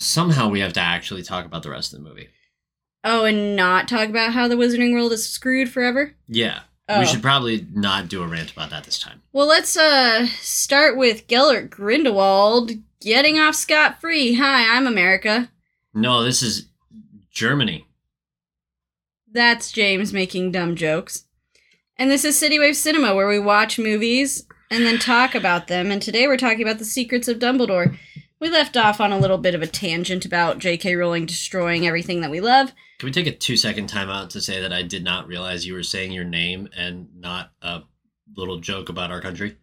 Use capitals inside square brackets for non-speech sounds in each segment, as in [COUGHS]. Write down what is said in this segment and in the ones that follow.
somehow we have to actually talk about the rest of the movie. Oh, and not talk about how the Wizarding World is screwed forever? Yeah. Oh. We should probably not do a rant about that this time. Well, let's uh start with Gellert Grindelwald getting off scot free. Hi, I'm America. No, this is Germany. That's James making dumb jokes. And this is Citywave Cinema, where we watch movies and then talk about them. And today we're talking about The Secrets of Dumbledore. We left off on a little bit of a tangent about J.K. Rowling destroying everything that we love. Can we take a two second timeout to say that I did not realize you were saying your name and not a little joke about our country?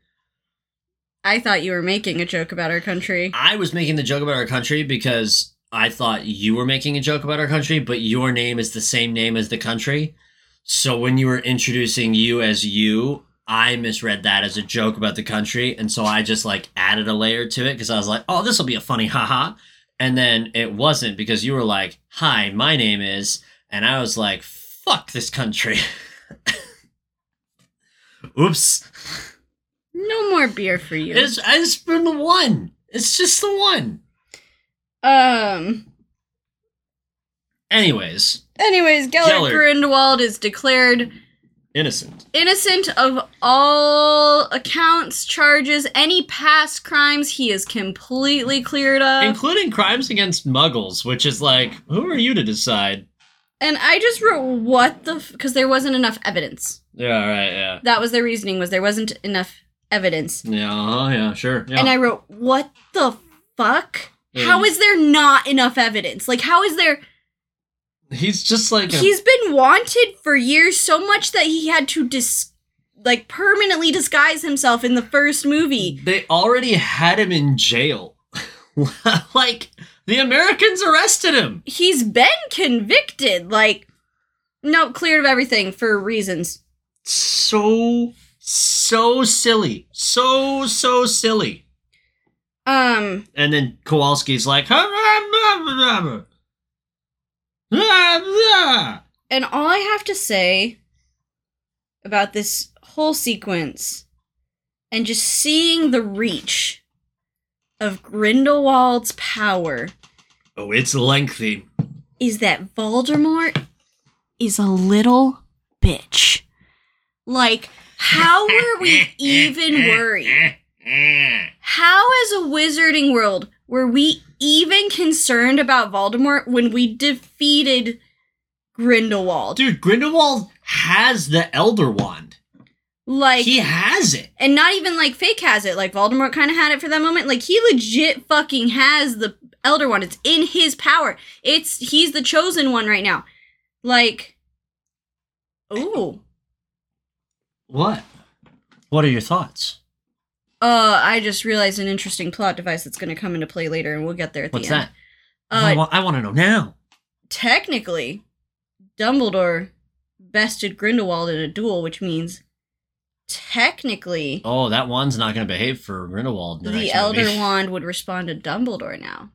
I thought you were making a joke about our country. I was making the joke about our country because I thought you were making a joke about our country, but your name is the same name as the country. So when you were introducing you as you, I misread that as a joke about the country, and so I just like added a layer to it because I was like, "Oh, this will be a funny haha," and then it wasn't because you were like, "Hi, my name is," and I was like, "Fuck this country." [LAUGHS] Oops. No more beer for you. It's I just been the one. It's just the one. um. Anyways, Anyways, Gellert. Grindelwald is declared innocent. innocent of all accounts, charges, any past crimes. He is completely cleared of. Including crimes against muggles, which is like, who are you to decide? and I just wrote what the because there wasn't enough evidence. Yeah, right, yeah. That was their reasoning was there wasn't enough evidence. Yeah, uh, yeah, sure. Yeah. And I wrote what the fuck? Yeah, How is there not enough evidence? Like how is there He's just like a, He's been wanted for years so much that he had to dis like permanently disguise himself in the first movie. they already had him in jail. [LAUGHS] like the Americans arrested him. He's been convicted. Like no, cleared of everything for reasons. So so silly. So so silly. Um And then Kowalski's like Ah, and all I have to say about this whole sequence and just seeing the reach of Grindelwald's power Oh, it's lengthy. is that Voldemort is a little bitch. Like, how were we [LAUGHS] even worried? How, as a wizarding world, were we even concerned about Voldemort when we defeated Grindelwald? Dude, Grindelwald has the Elder Wand. Like, he has it. and not even like fake has it. Like Voldemort kind of had it for that moment. Like he legit fucking has the Elder Wand. It's in his power. It's he's the chosen one right now. Like, ooh, What? What are your thoughts? Uh, I just realized an interesting plot device that's going to come into play later, and we'll get there at What's the end. What's that? I, Uh, wa- I want to know now. technically, Dumbledore bested Grindelwald in a duel, which means technically Oh, that wand's not going to behave for Grindelwald. in the Elder movie. Wand would respond to Dumbledore now.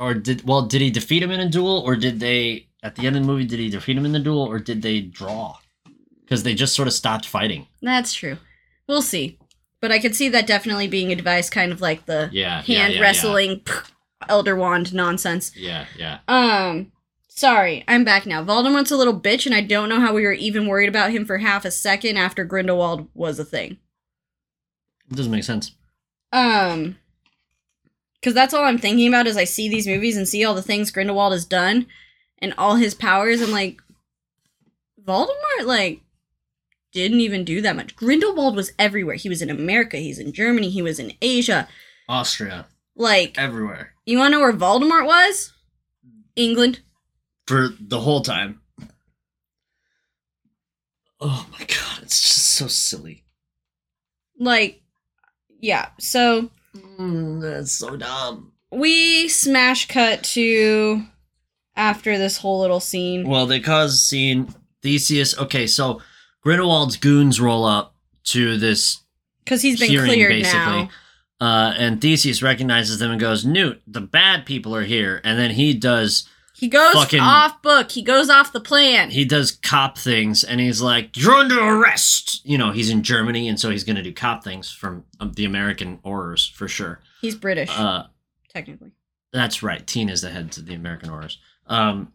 Or did well? Did he defeat him in a duel, or did they at the end of the movie? Did he defeat him in the duel, or did they draw? Because they just sort of stopped fighting. That's true. We'll see. But I could see that definitely being a device kind of like the Yeah, yeah, hand yeah, wrestling Elder Wand nonsense. Yeah, yeah. Um sorry, I'm back now. Voldemort's a little bitch and I don't know how we were even worried about him for half a second after Grindelwald was a thing. It doesn't make sense. Um cuz that's all I'm thinking about as I see these movies and see all the things Grindelwald has done and all his powers I'm like Voldemort like didn't even do that much. Grindelwald was everywhere. He was in America, he's in Germany, he was in Asia. Austria, Like everywhere You want to know where Voldemort was? England. for the whole time. Oh my god, it's just so silly. Like, yeah. So Mm, that's so dumb. we smash cut to after this whole little scene. Well, they cause a scene. Theseus. Okay, so Grindelwald's goons roll up to this Because he's been hearing, cleared basically. now. Uh, and Theseus recognizes them and goes, Newt, the bad people are here. And then he does He goes Fucking- off book. He goes off the plan. he does cop things and he's like you're under arrest you know he's in germany and so he's gonna do cop things from um, the american Aurors for sure He's British, uh technically. that's right tina's the head of the american Aurors um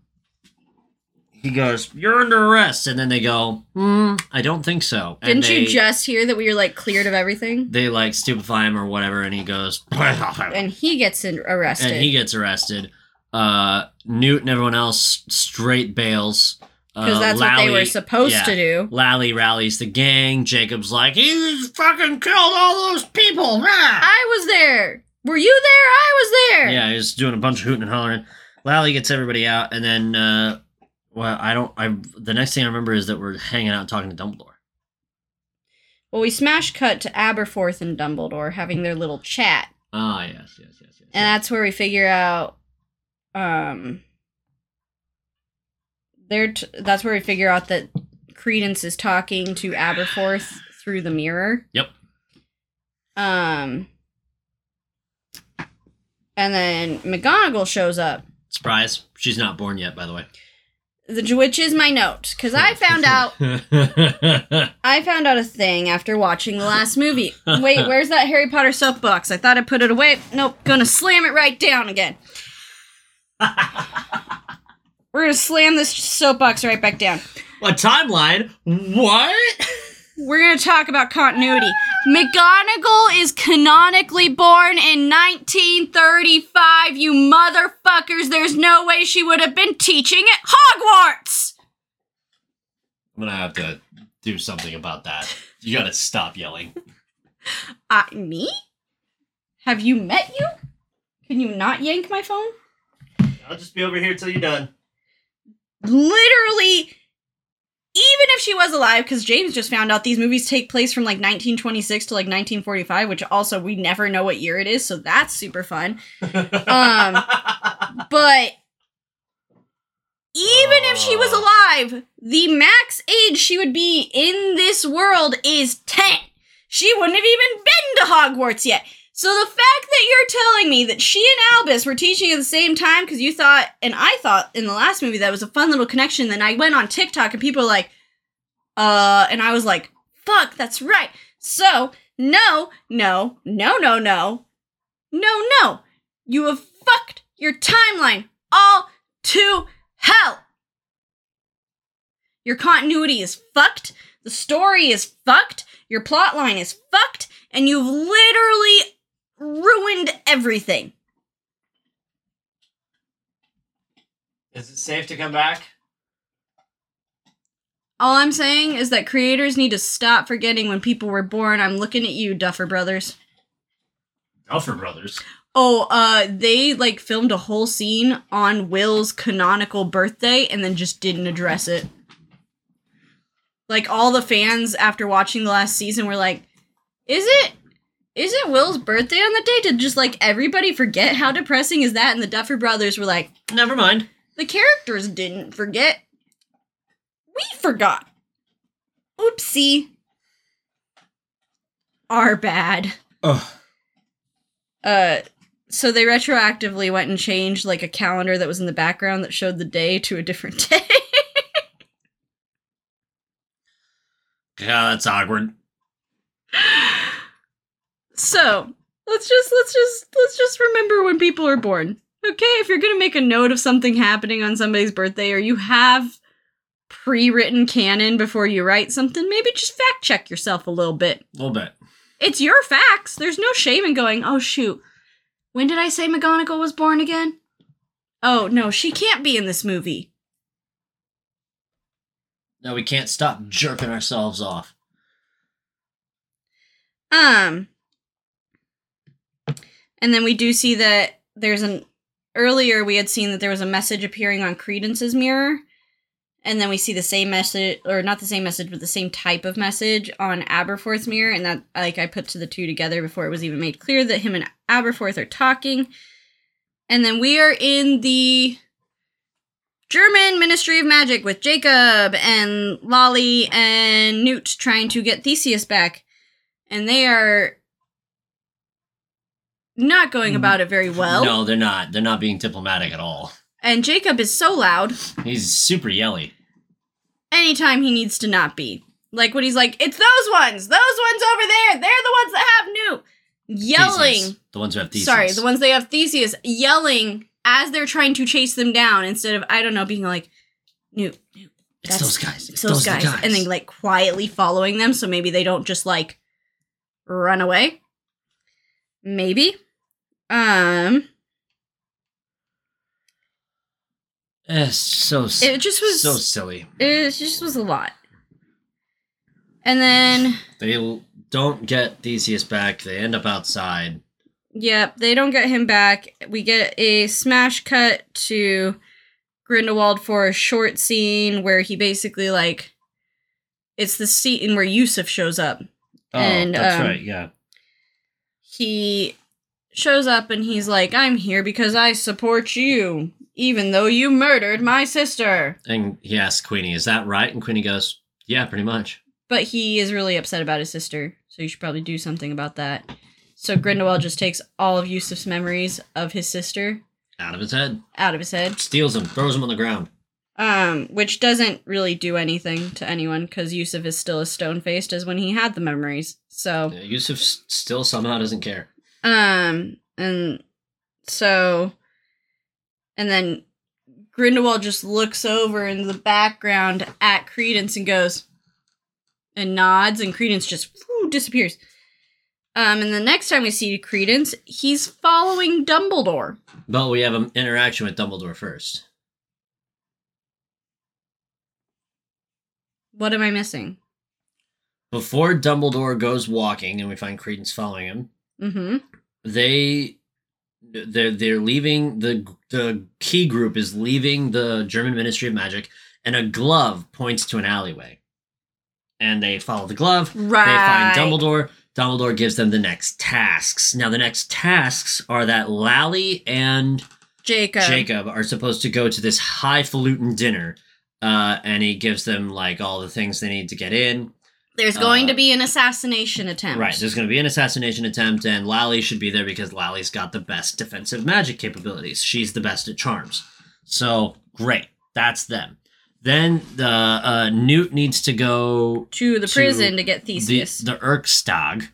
he goes you're under arrest and then they go hmm i don't think so and Didn't they, you just hear that we were like cleared of everything? they like stupefy him or whatever and he goes [LAUGHS] And he gets arrested. and he gets arrested uh newt and everyone else straight bails Because Uh, that's what they were supposed yeah. to do. Lally rallies the gang. Jacob's like, he's fucking killed all those people. [LAUGHS] Rah!" I was there. Were you there? I was there. Yeah, he's doing a bunch of hooting and hollering. Lally gets everybody out, and then, uh, well, I don't. I the next thing I remember is that we're hanging out talking to Dumbledore. Well, we smash cut to Aberforth and Dumbledore having their little chat. Ah, yes, yes, yes, yes. and that's where we figure out um they're t- that's where we figure out that credence is talking to aberforth through the mirror Yep. um and then mcgonagall shows up Surprise! She's not born yet, by the way. The which is my note because i found out [LAUGHS] i found out a thing after watching the last movie wait where's that harry potter soapbox i thought i put it away nope gonna slam it right down again [LAUGHS] We're gonna slam this soapbox right back down. a timeline? What? [LAUGHS] We're gonna talk about continuity. McGonagall is canonically born in 1935. You motherfuckers! There's no way she would have been teaching at Hogwarts. I'm gonna have to do something about that. You gotta stop yelling. [LAUGHS] Uh, me? Have you met you? Can you not yank my phone? I'll just be over here till you're done. Literally, even if she was alive, because James just found out these movies take place from like 1926 to like 1945, which also we never know what year it is, so that's super fun. [LAUGHS] Um, But even if she was alive, the max age she would be in this world is 10. She wouldn't have even been to Hogwarts yet. So the fact that you're telling me that she and Albus were teaching at the same time because you thought, and I thought in the last movie that was a fun little connection, then I went on TikTok and people were like, uh, and I was like, fuck, that's right. So, no, no, no, no, no, no, no. You have fucked your timeline all to hell. Your continuity is fucked. The story is fucked. Your plot line is fucked. And you've literally ruined everything. Is it safe to come back? All I'm saying is that creators need to stop forgetting when people were born. I'm looking at you, Duffer Brothers. Duffer Brothers. Oh, uh, they like filmed a whole scene on Will's canonical birthday and then just didn't address it. Like all the fans after watching the last season were like, "Is it is it Will's birthday on the day?" Did just like everybody forget how depressing is that? And the Duffer Brothers were like, Never mind. "The characters didn't forget. We forgot. Oopsie. Our bad." Ugh. Uh, so they retroactively went and changed like a calendar that was in the background that showed the day to a different [LAUGHS] day. Yeah, that's awkward. so let's just let's just let's just remember when people are born. Okay, if you're gonna make a note of something happening on somebody's birthday, or you have pre-written canon before you write something, maybe just fact check yourself a little bit. A little bit. It's your facts. There's no shame in going, oh shoot, when did I say McGonagall was born again? Oh no, she can't be in this movie. No, we can't stop jerking ourselves off. Um, and then we do see that there's an earlier we had seen that there was a message appearing on Credence's mirror, and then we see the same message, or not the same message, but the same type of message on Aberforth's mirror, and that like I put to the two together before it was even made clear that him and Aberforth are talking, and then we are in the German Ministry of Magic with Jacob and Lally and Newt trying to get Theseus back and they are not going mm. about it very well. No, they're not. They're not being diplomatic at all. And Jacob is so loud He's super yelly. anytime he needs to not be. Like when he's like, it's those ones, those ones over there, they're the ones that have Newt. Yelling. Theseus. The ones who have Theseus. Sorry, the ones they have Theseus yelling as they're trying to chase them down instead of, I don't know, being like, Newt, Newt. It's that's- those guys. It's those, guys. And then like quietly following them so maybe they don't just like run away. Maybe. Um It's so it just was so silly. it just was a lot. And then They don't get Theseus back. They end up outside. Yep, they don't get him back. We get a smash cut to Grindelwald for a short scene where he basically like it's the scene where Yusuf shows up. Oh, And, that's um, right. Yeah. He shows up and he's like, "I'm here because I support you, even though you murdered my sister." And he asks Queenie, "Is that right?" And Queenie goes, "Yeah, pretty much." But he is really upset about his sister, so you should probably do something about that. So Grindelwald just takes all of Yusuf's memories of his sister Out of his head, out of his head. steals them, throws them on the ground. Um, which doesn't really do anything to anyone because Yusuf is still as stone faced as when he had the memories. So, Yeah, Yusuf s- still somehow doesn't care. Um, and so, and then Grindelwald just looks over in the background at Credence and goes, and nods, and Credence just whew, disappears. Um, and the next time we see Credence, he's following Dumbledore. But we have an interaction with Dumbledore first. What am I missing? Before Dumbledore goes walking, and we find Credence following him. Mm-hmm. They, they're they're leaving the the key group is leaving the German Ministry of Magic, and a glove points to an alleyway, and they follow the glove. Right. They find Dumbledore. Dumbledore gives them the next tasks. Now, the next tasks are that Lally and Jacob. Jacob are supposed to go to this highfalutin dinner, uh, and he gives them like all the things they need to get in. There's going Uh, to be an assassination attempt. Right, there's going to be an assassination attempt, and Lally should be there because Lally's got the best defensive magic capabilities. She's the best at charms. So great, that's them. Then the uh, Newt needs to go to the to prison to get Theseus. the Erkstag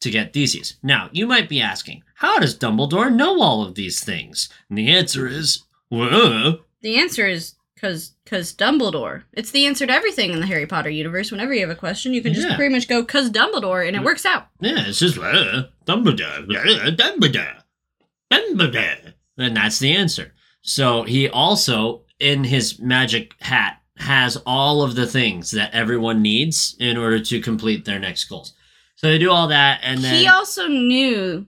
to get Theseus. Now, you might be asking, how does Dumbledore know all of these things? And the answer is, well, the answer is because because Dumbledore. It's the answer to everything in the Harry Potter universe. Whenever you have a question, you can just Yeah. pretty much go "cause Dumbledore" and it works out. yeah, it's just uh, Dumbledore, uh, Dumbledore, Dumbledore, and that's the answer. So he also, in his magic hat, has all of the things that everyone needs in order to complete their next goals. So they do all that, and then he also knew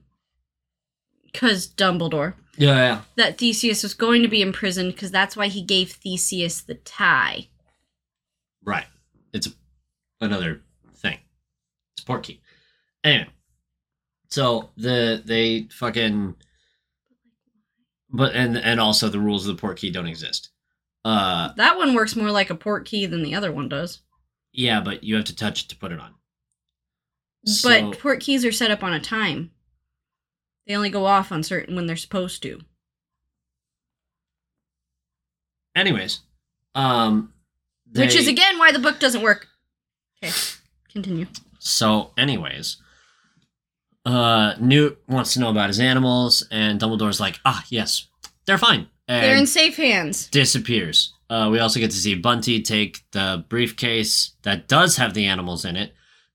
because Dumbledore yeah, yeah. that Theseus was going to be imprisoned because that's why he gave Theseus the tie. Right. It's another thing. It's a port key. Anyway. So the they fucking but and and also the rules of the port key don't exist. Uh That one works more like a port key than the other one does. yeah, but you have to touch it to put it on. So, but port keys are set up on a time. They only go off on certain when they're supposed to. anyways, um Which is again why the book doesn't work. Okay, continue. So, anyways, uh, Newt wants to know about his animals, and Dumbledore's like, ah, yes, they're fine. They're in safe hands. disappears. Uh, we also get to see Bunty take the briefcase that does have the animals in it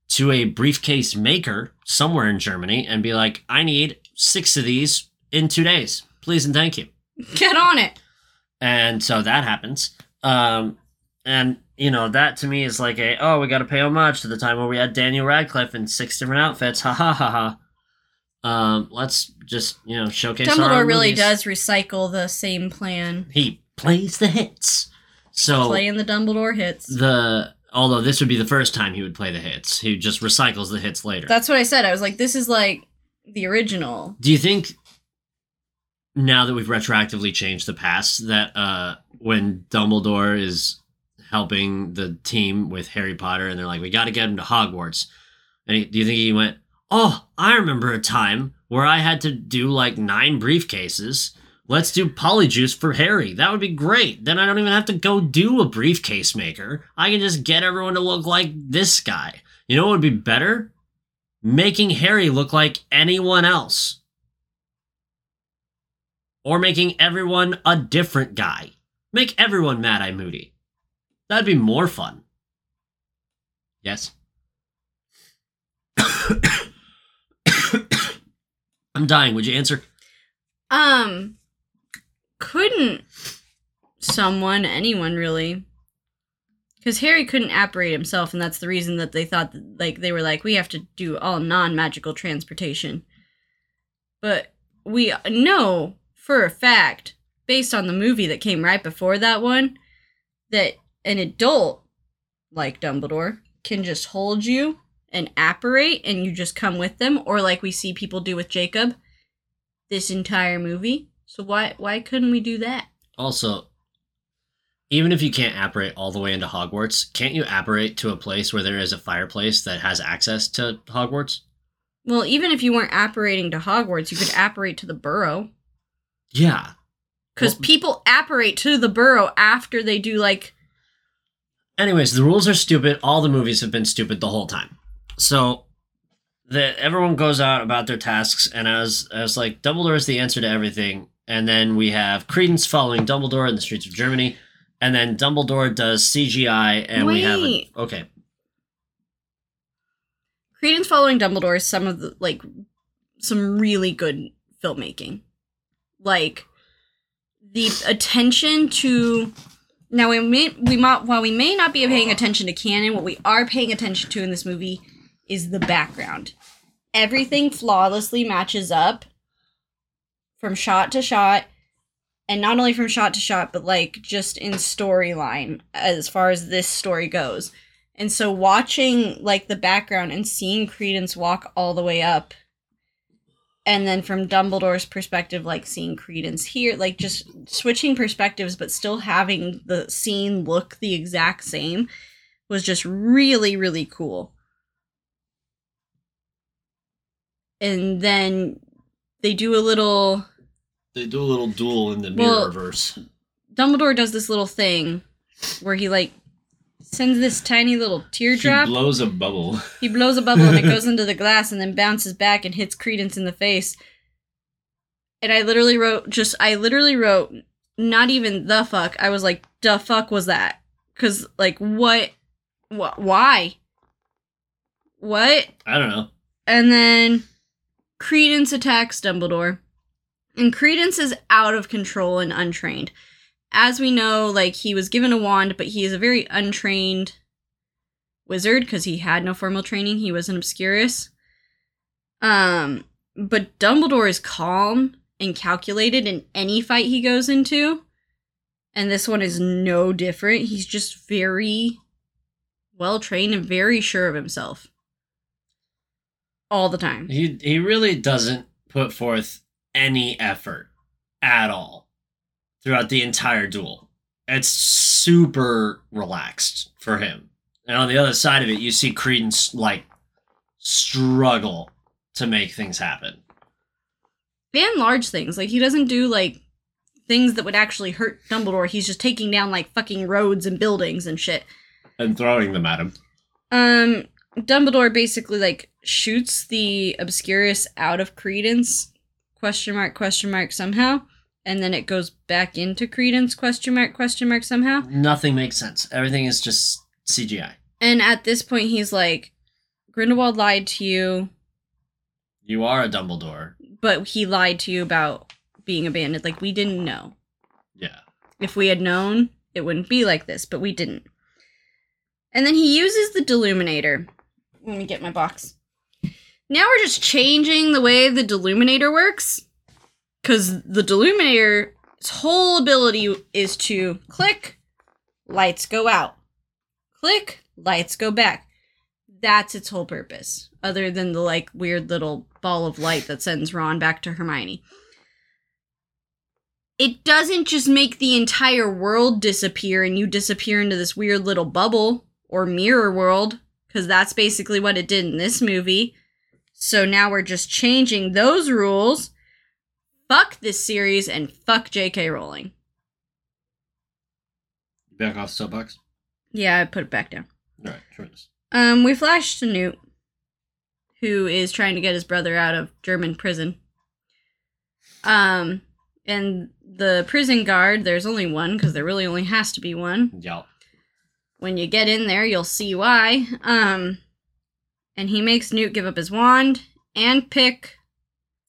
to a briefcase maker somewhere in Germany and be like, I need six of these in two days. Please and thank you. Get on it. And so that happens. Um, and you know that to me is like a oh we got to pay homage to the time where we had Daniel Radcliffe in six different outfits. Ha ha ha ha. Um, let's just you know showcase. Dumbledore really movies. does recycle the same plan. He plays the hits. So Playing the Dumbledore hits. the although this would be the first time he would play the hits, he just recycles the hits later. That's what I said. I was like, this is like the original. Do you think now that we've retroactively changed the past that uh when Dumbledore is helping the team with Harry Potter and they're like we got to get him to Hogwarts and he, do you think he went oh I remember a time where I had to do like nine briefcases Let's do Polyjuice for Harry. That would be great. Then I don't even have to go do a briefcase maker. I can just get everyone to look like this guy. You know what would be better? Making Harry look like anyone else. Or making everyone a different guy. Make everyone Mad Eye Moody. That'd be more fun. Yes? [COUGHS] I'm dying. Would you answer? Um, couldn't someone, anyone really? Because Harry couldn't apparate himself, and that's the reason that they thought, like, they were like, we have to do all non magical transportation. But we know for a fact, based on the movie that came right before that one, that an adult like Dumbledore can just hold you and apparate and you just come with them or like we see people do with Jacob this entire movie. So why why couldn't we do that? Also, even if you can't apparate all the way into Hogwarts, can't you apparate to a place where there is a fireplace that has access to Hogwarts? Well, even if you weren't apparating to Hogwarts, you could apparate to the burrow. Yeah. Because Well- people apparate to the burrow after they do like Anyways, the rules are stupid. All the movies have been stupid the whole time. So the everyone goes out about their tasks, and I was I was like, Dumbledore is the answer to everything. And then we have Credence following Dumbledore in the streets of Germany, and then Dumbledore does CGI, and we have a, okay. Credence following Dumbledore is some of the like some really good filmmaking. Like the attention to now we may we might while we may not be paying attention to canon, what we are paying attention to in this movie is the background. Everything flawlessly matches up from shot to shot and not only from shot to shot but like just in storyline as far as this story goes. And so watching like the background and seeing Credence walk all the way up and then from Dumbledore's perspective like seeing Credence here like just switching perspectives but still having the scene look the exact same was just really really cool. And then they do a little They do a little duel in the Well- Mirrorverse. Dumbledore does this little thing where he like sends this tiny little teardrop He blows a bubble. [LAUGHS] He blows a bubble and it goes [LAUGHS] into the glass and then bounces back and hits Credence in the face. And I literally wrote just I literally wrote not even the fuck. I was like, "The fuck was that?" Cuz like what what why? What? I don't know. And then Credence attacks Dumbledore. And Credence is out of control and untrained. As we know, like he was given a wand, but he is a very untrained wizard because he had no formal training. He was an obscurus. Um, but Dumbledore is calm and calculated in any fight he goes into. And this one is no different. He's just very well trained and very sure of himself. All the time. He he really doesn't put forth any effort at all throughout the entire duel. It's super relaxed for him. And on the other side of it, you see Credence like struggle to make things happen. and large things. Like he doesn't do like things that would actually hurt Dumbledore. He's just taking down like fucking roads and buildings and shit. And throwing them at him. Um Dumbledore basically like shoots the Obscurus out of Credence question mark question mark somehow and then it goes back into Credence question mark question mark somehow. Nothing makes sense. Everything is just CGI. And at this point he's like Grindelwald lied to you, You are a Dumbledore. but he lied to you about being abandoned. Like we didn't know. Yeah. If we had known, it wouldn't be like this, but we didn't. And then he uses the Deluminator. Let me get my box. Now we're just changing the way the Deluminator works. Because the Deluminator's whole ability is to click, lights go out. Click, lights go back. That's its whole purpose, other than the like weird little ball of light that sends Ron back to Hermione it doesn't just make the entire world disappear and you disappear into this weird little bubble or mirror world because that's basically what it did in this movie so now we're just changing those rules fuck this series and fuck J.K. Rowling. Back off soapbox. Yeah, I put it back down. All right, try. Um, we flash to Newt, who is trying to get his brother out of German prison. Um, and the prison guard, there's only one because there really only has to be one. Yeah. When you get in there, you'll see why. Um, and he makes Newt give up his wand and pick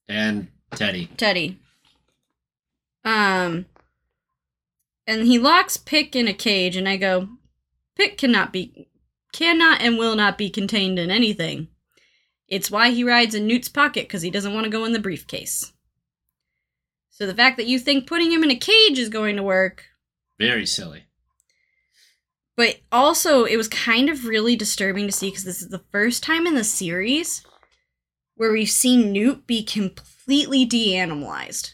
And Teddy. Teddy. Um, and he locks Pick in a cage, and I go, Pick cannot be, cannot and will not be contained in anything. It's why he rides in Newt's pocket because he doesn't want to go in the briefcase. So the fact that you think putting him in a cage is going to work, Very silly. But also it was kind of really disturbing to see because this is the first time in the series where we've seen Newt be completely de-animalized.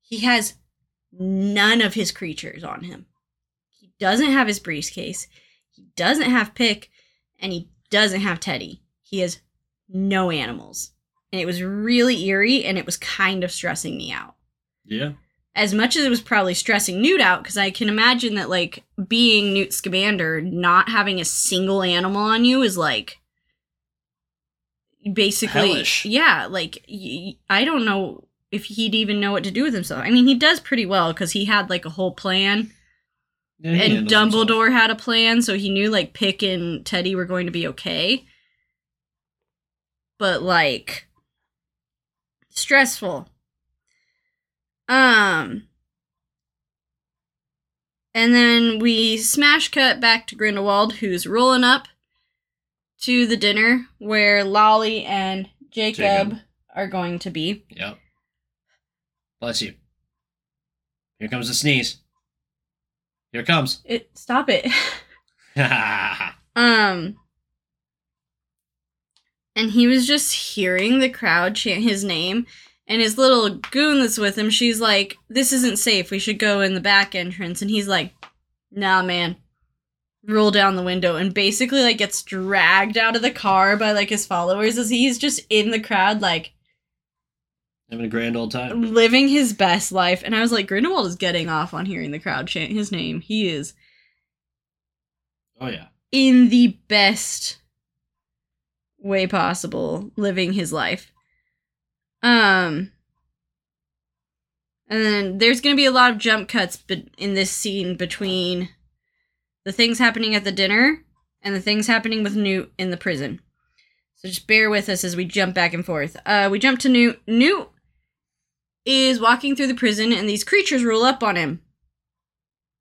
He has none of his creatures on him. He doesn't have his briefcase. He doesn't have Pick, and he doesn't have Teddy. He has no animals. And it was really eerie and it was kind of stressing me out Yeah. As much as it was probably stressing Newt out, because I can imagine that like being Newt Scamander, not having a single animal on you is like basically Hellish. yeah. Like y- I don't know if he'd even know what to do with himself. I mean, he does pretty well because he had like a whole plan, Yeah, and handles himself. Dumbledore had a plan, so he knew like Pick and Teddy were going to be okay. But like stressful. Um and then we smash cut back to Grindelwald who's rolling up to the dinner where Lally and Jacob, Jacob. are going to be. Yep. Bless you. Here comes the sneeze. Here it comes. It stop it. [LAUGHS] [LAUGHS] Um, and he was just hearing the crowd chant his name, and his little goon that's with him, she's like, "This isn't safe. We should go in the back entrance." And he's like, "Nah, man." Roll down the window and basically like gets dragged out of the car by like his followers as he's just in the crowd like Having a grand old time. living his best life. And I was like, Grindelwald is getting off on hearing the crowd chant his name. He is Oh yeah. in the best way possible living his life um and then there's going to be a lot of jump cuts be- in this scene between the things happening at the dinner and the things happening with Newt in the prison. So just bear with us as we jump back and forth. Uh, we jump to Newt. Newt is walking through the prison, and these creatures roll up on him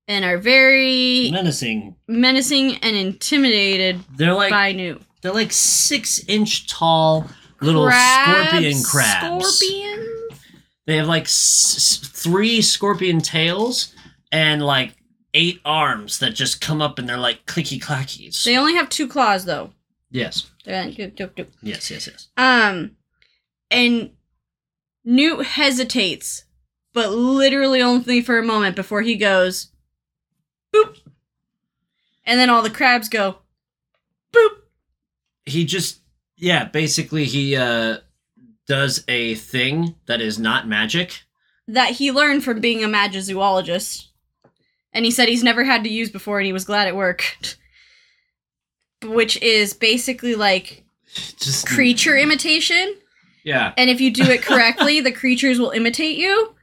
and are very Menacing. menacing and intimidated They're like by Newt. they're like six inch tall little Crabs, scorpion crabs. Scorpions. They have like s- three scorpion tails and like eight arms that just come up and they're like clicky clackies. They only have two claws though. yes. They're like, doop, doop, doop. Yes. Yes. Yes. Um, and Newt hesitates, but literally only for a moment before he goes, boop, and then all the crabs go, boop. He just yeah. Basically, he uh does a thing that is not magic. That he learned from being a magizoologist, and he said he's never had to use before, and he was glad it worked. [LAUGHS] Which is basically like Just creature imitation. Yeah. and if you do it [LAUGHS] correctly, the creatures will imitate you.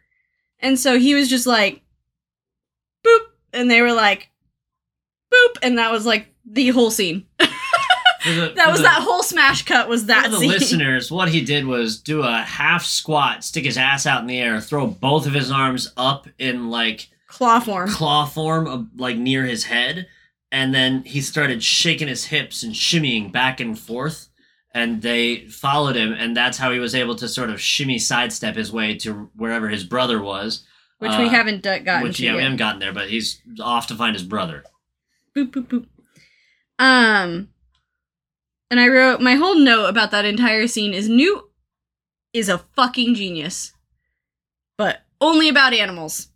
And so he was just like, boop, and they were like, boop, and that was like the whole scene. [LAUGHS] The- That was the- that whole smash cut was that For the scene. listeners, what he did was do a half squat, stick his ass out in the air, throw both of his arms up in like Claw form. claw form, of, like near his head, and then he started shaking his hips and shimmying back and forth. And they followed him, and that's how he was able to sort of shimmy sidestep his way to wherever his brother was. Which Uh, we haven't d- gotten Which to yeah, we haven't gotten there, but he's off to find his brother. boop boop boop. Um, and I wrote my whole note about that entire scene is Newt is a fucking genius, but only about animals.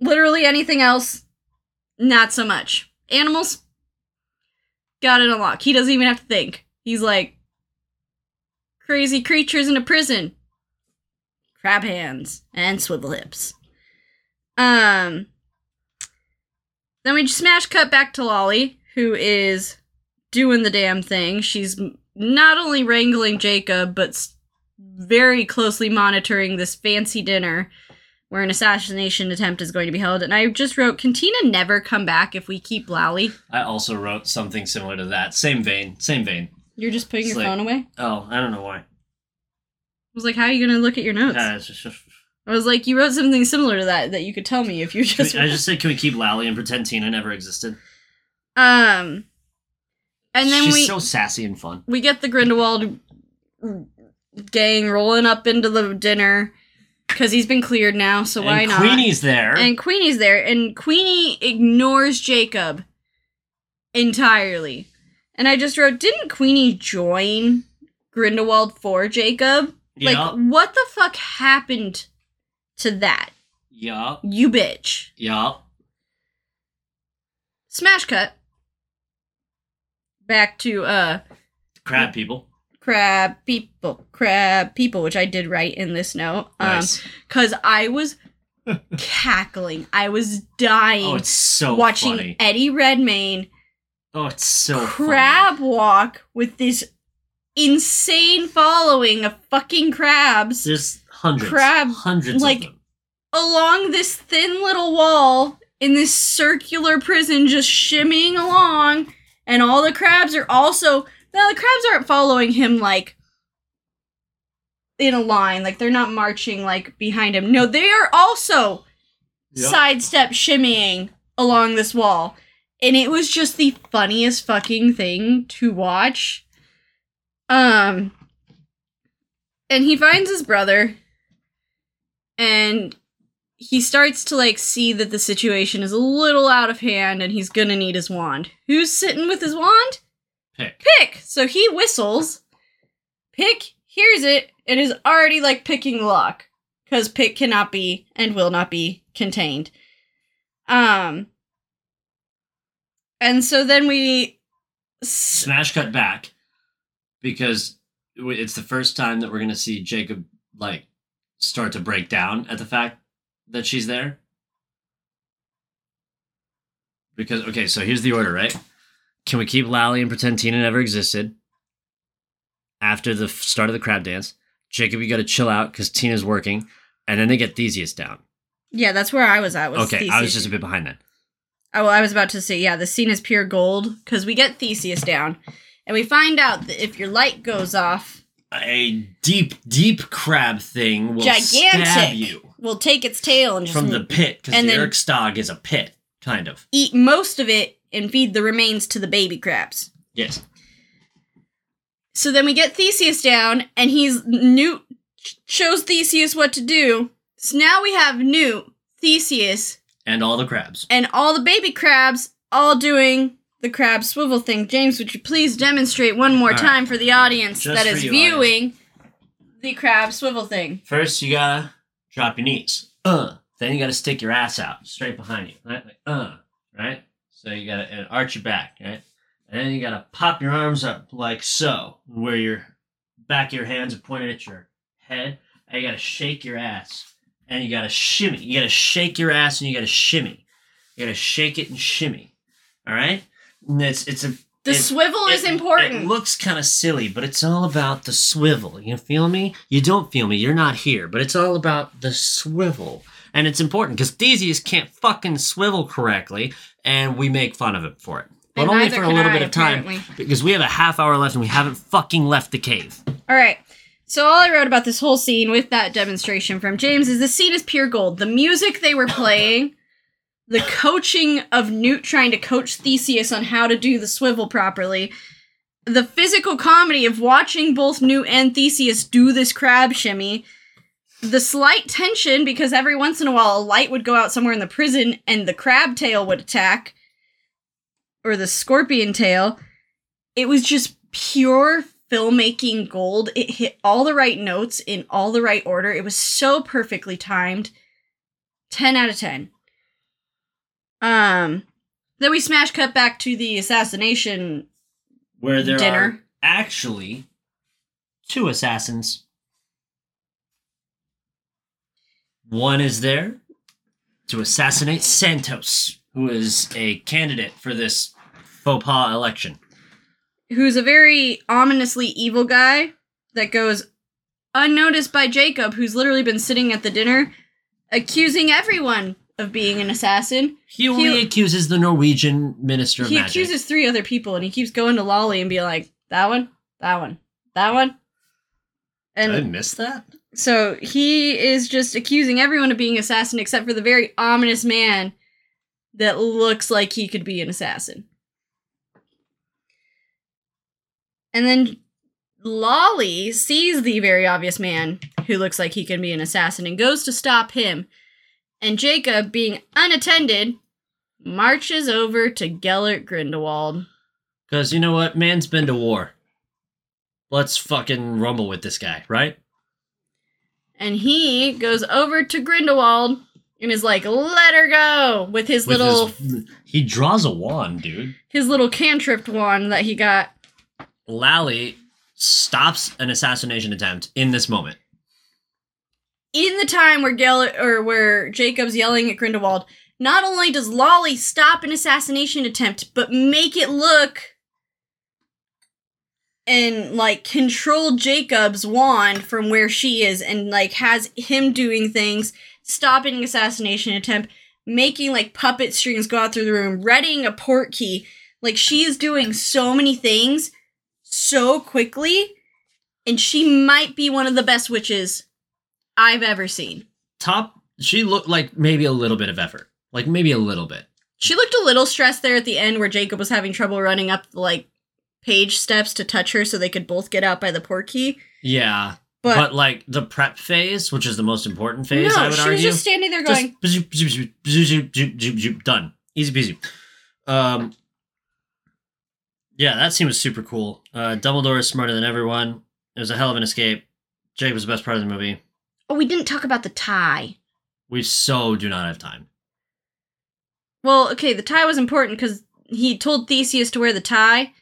Literally anything else, not so much. Animals, got it unlocked. He doesn't even have to think. He's like crazy creatures in a prison. crab hands, and swivel hips. Um. Then we smash cut back to Lally, who is doing the damn thing. She's not only wrangling Jacob, but very closely monitoring this fancy dinner where an assassination attempt is going to be held. And I just wrote, Can Tina never come back if we keep Lally? I also wrote something similar to that. Same vein. Same vein. You're just putting It's your like- phone away? Oh, I don't know why. I was like, How are you going to look at your notes? Uh, it's just- I was like, You wrote something similar to that that you could tell me if you just. I just said, can we keep Lally and pretend Tina never existed? Um. And then She's we. so sassy and fun. we get the Grindelwald gang rolling up into the dinner because he's been cleared now, so why and not? Queenie's there. And Queenie's there, and Queenie ignores Jacob entirely. And I just wrote, didn't Queenie join Grindelwald for Jacob? Like, what the fuck happened to that? Yeah. You bitch. Yeah. Smash cut. Back to uh Crab people. crab people, crab people, which I did write in this note. Um, Nice. I was [LAUGHS] cackling. I was dying oh, it's so watching funny. Eddie Redmayne Oh, it's so crab walk with this insane following of fucking crabs Funny. There's hundreds. Crab, Hundreds like- of them. along this thin little wall in this circular prison just shimmying along and all the crabs are also now the crabs aren't following him like in a line. Like they're not marching like behind him. No they are also Yep. sidestep shimmying along this wall. And it was just the funniest fucking thing to watch. Um and he finds his brother. And he starts to like see that the situation is a little out of hand and he's gonna need his wand. Who's sitting with his wand? Pick. pick! So he whistles. Pick hears it and is already like picking lock because pick cannot be and will not be contained. Um and so then we s- Smash cut back because it's the first time that we're gonna see Jacob like start to break down at the fact that she's there. Because okay, so here's the order, right? Can we keep Lally and pretend Tina never existed? After the start of the crab dance, Jacob, you got to chill out because Tina's working, and then they get Theseus down. yeah that's where i was at was okay, I was just a bit behind that. Oh, well, I was about to say, yeah, the scene is pure gold because we get Theseus down, and we find out that if your light goes off, A deep, deep crab thing will Gigantic. stab you we'll take its tail and just from the pit because and the then- Erkstag is a pit, kind of. eat most of it and feed the remains to the baby crabs. Yes. So then we get Theseus down, and he's Newt shows Theseus what to do. So now we have Newt, Theseus, And all the crabs. and all the baby crabs all doing the crab swivel thing. James, would you please demonstrate one more All right. time for the audience Just that for is you, viewing the crab swivel thing? First, you gotta drop your knees. Uh. Then you gotta stick your ass out straight behind you. Right? Like, uh. Right? So you gotta arch your back, right? And then you gotta pop your arms up like so, where your back of your hands are pointed at your head. And you gotta shake your ass. And you gotta shimmy. You gotta shake your ass and you gotta shimmy. You gotta shake it and shimmy. Alright? And it's it's a The It- swivel is important. It looks kind of silly, but it's all about the swivel. You feel me? You don't feel me. You're not here, but it's all about the swivel. And it's important because Theseus can't fucking swivel correctly, and we make fun of him for it. But And only for a little I, bit of time apparently. because we have a half hour left and we haven't fucking left the cave. All right. So all I wrote about this whole scene with that demonstration from James is the scene is pure gold. The music they were playing, the coaching of Newt trying to coach Theseus on how to do the swivel properly, the physical comedy of watching both Newt and Theseus do this crab shimmy, the slight tension because every once in a while a light would go out somewhere in the prison and the crab tail would attack or the scorpion tail. It was just pure filmmaking gold. It hit all the right notes in all the right order. It was so perfectly timed. 10 out of 10. Um then we smash cut back to the assassination Where there dinner. are actually two assassins. One is there to assassinate Santos, who is a candidate for this faux pas election. Who's a very ominously evil guy that goes unnoticed by Jacob, who's literally been sitting at the dinner, accusing everyone of being an assassin. He only He- accuses the Norwegian minister of he magic. accuses three other people, and he keeps going to Lally and be like, "That one, that one, that one," Did I and miss that? so he is just accusing everyone of being an assassin except for the very ominous man that looks like he could be an assassin. And then Lally sees the very obvious man who looks like he can be an assassin and goes to stop him. And Jacob, being unattended, marches over to Gellert Grindelwald. Because you know what? Man's been to war. Let's fucking rumble with this guy, right? And he goes over to Grindelwald and is like, let her go with his With little his- he draws a wand, dude. his little cantrip wand that he got. Lally stops an assassination attempt in this moment. In the time where Gell or where Jacob's yelling at Grindelwald, not only does Lally stop an assassination attempt, but make it look and like control Jacob's wand from where she is and like has him doing things, stopping an assassination attempt, making like puppet strings go out through the room, readying a port key. Like she is doing so many things so quickly, and she might be one of the best witches I've ever seen. Top, she looked like maybe a little bit of effort. Like maybe a little bit. She looked a little stressed there at the end where Jacob was having trouble running up the like page steps to touch her so they could both get out by the port key. Yeah. But, But, like the prep phase, which is the most important phase, no, I would she argue. was just standing there going, bzz, done. Easy peasy. Um, yeah, that scene was super cool. Uh, Dumbledore is smarter than everyone. It was a hell of an escape. Jake was the best part of the movie. "Oh, we didn't talk about the tie." We so do not have time. Well, okay, the tie was important because he told Theseus to wear the tie,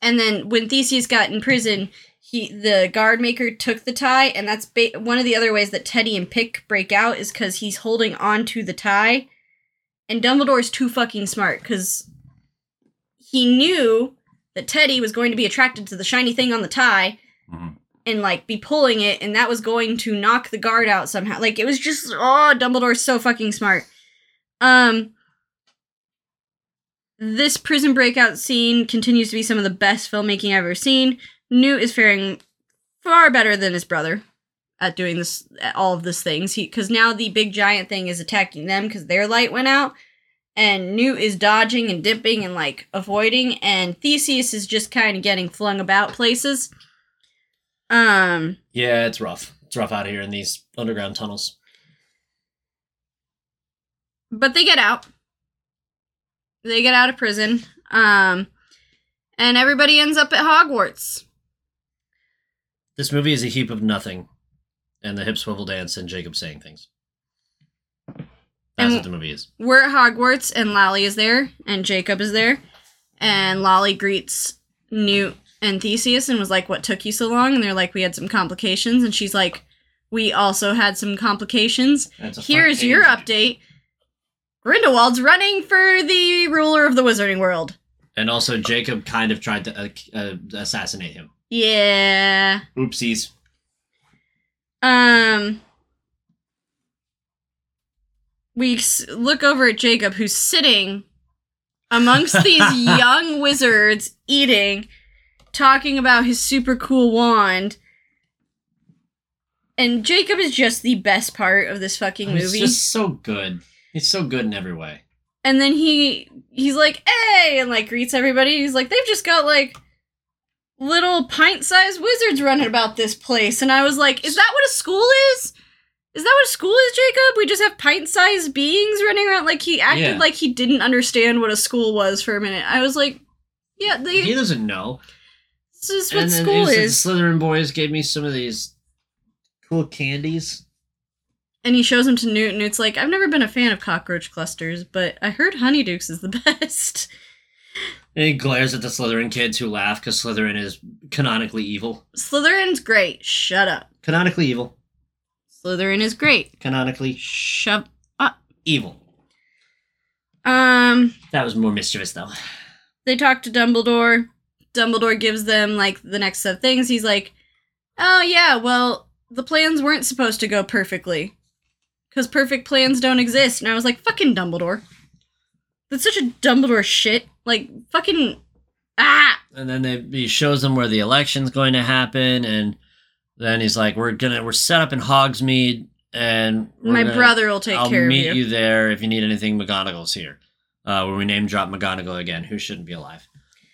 and then when Theseus got in prison, he the guard maker took the tie, and that's ba- one of the other ways that Teddy and Pick break out is because he's holding on to the tie, and Dumbledore's too fucking smart because he knew that Teddy was going to be attracted to the shiny thing on the tie. Mhm. And like be pulling it, and that was going to knock the guard out somehow. Like it was just oh, Dumbledore's so fucking smart. Um, this prison breakout scene continues to be some of the best filmmaking I've ever seen. Newt is faring far better than his brother at doing this, at all of these things. He because now the big giant thing is attacking them because their light went out, and Newt is dodging and dipping and like avoiding, and Theseus is just kind of getting flung about places. Um, Yeah, it's rough. It's rough out here in these underground tunnels. but they get out. They get out of prison. Um, and everybody ends up at Hogwarts. This movie is a heap of nothing, and the hip swivel dance and Jacob saying things. That's And- what the movie is. We're at Hogwarts, and Lally is there, and Jacob is there, and Lally greets Newt and Theseus and was like, "What took you so long?" And they're like, "We had some complications," and she's like, "We also had some complications. Here's front your update." Grindelwald's running for the ruler of the Wizarding World. And also, Jacob kind of tried to uh, uh, assassinate him. Yeah. Oopsies. Um, we look over at Jacob, who's sitting amongst these [LAUGHS] young wizards eating, talking about his super cool wand. And Jacob is just the best part of this fucking He's movie. just so good. He's so good in every way. And then he he's like, "Hey!" and like greets everybody. He's like, "They've just got like little pint-sized wizards running about this place." And I was like, "Is that what a school is? Is that what a school is, Jacob? We just have pint-sized beings running around." Like he acted Yeah. like he didn't understand what a school was for a minute. I was like, "Yeah, they, He doesn't know. This is what and then school is." The Slytherin boys gave me some of these cool candies. And he shows them to Newt, and Newt's like, "I've never been a fan of cockroach clusters, but I heard Honeydukes is the [LAUGHS] best." And he glares at the Slytherin kids who laugh because Slytherin is canonically evil. Slytherin's great. Shut up. Canonically evil. Slytherin is great. Canonically Shove up. evil. Um, That was more mischievous though. they talk to Dumbledore. Dumbledore gives them like the next set of things. He's like, "Oh yeah, well, the plans weren't supposed to go perfectly, because perfect plans don't exist." And I was like, "Fucking Dumbledore." That's such a Dumbledore shit. Like fucking ah. And then they, he shows them where the election's going to happen, and then he's like, "We're gonna we're set up in Hogsmeade, and My gonna- brother will take I'll care of you. meet you. there if you need anything. McGonagall's here." Uh, where we name drop McGonagall again, who shouldn't be alive.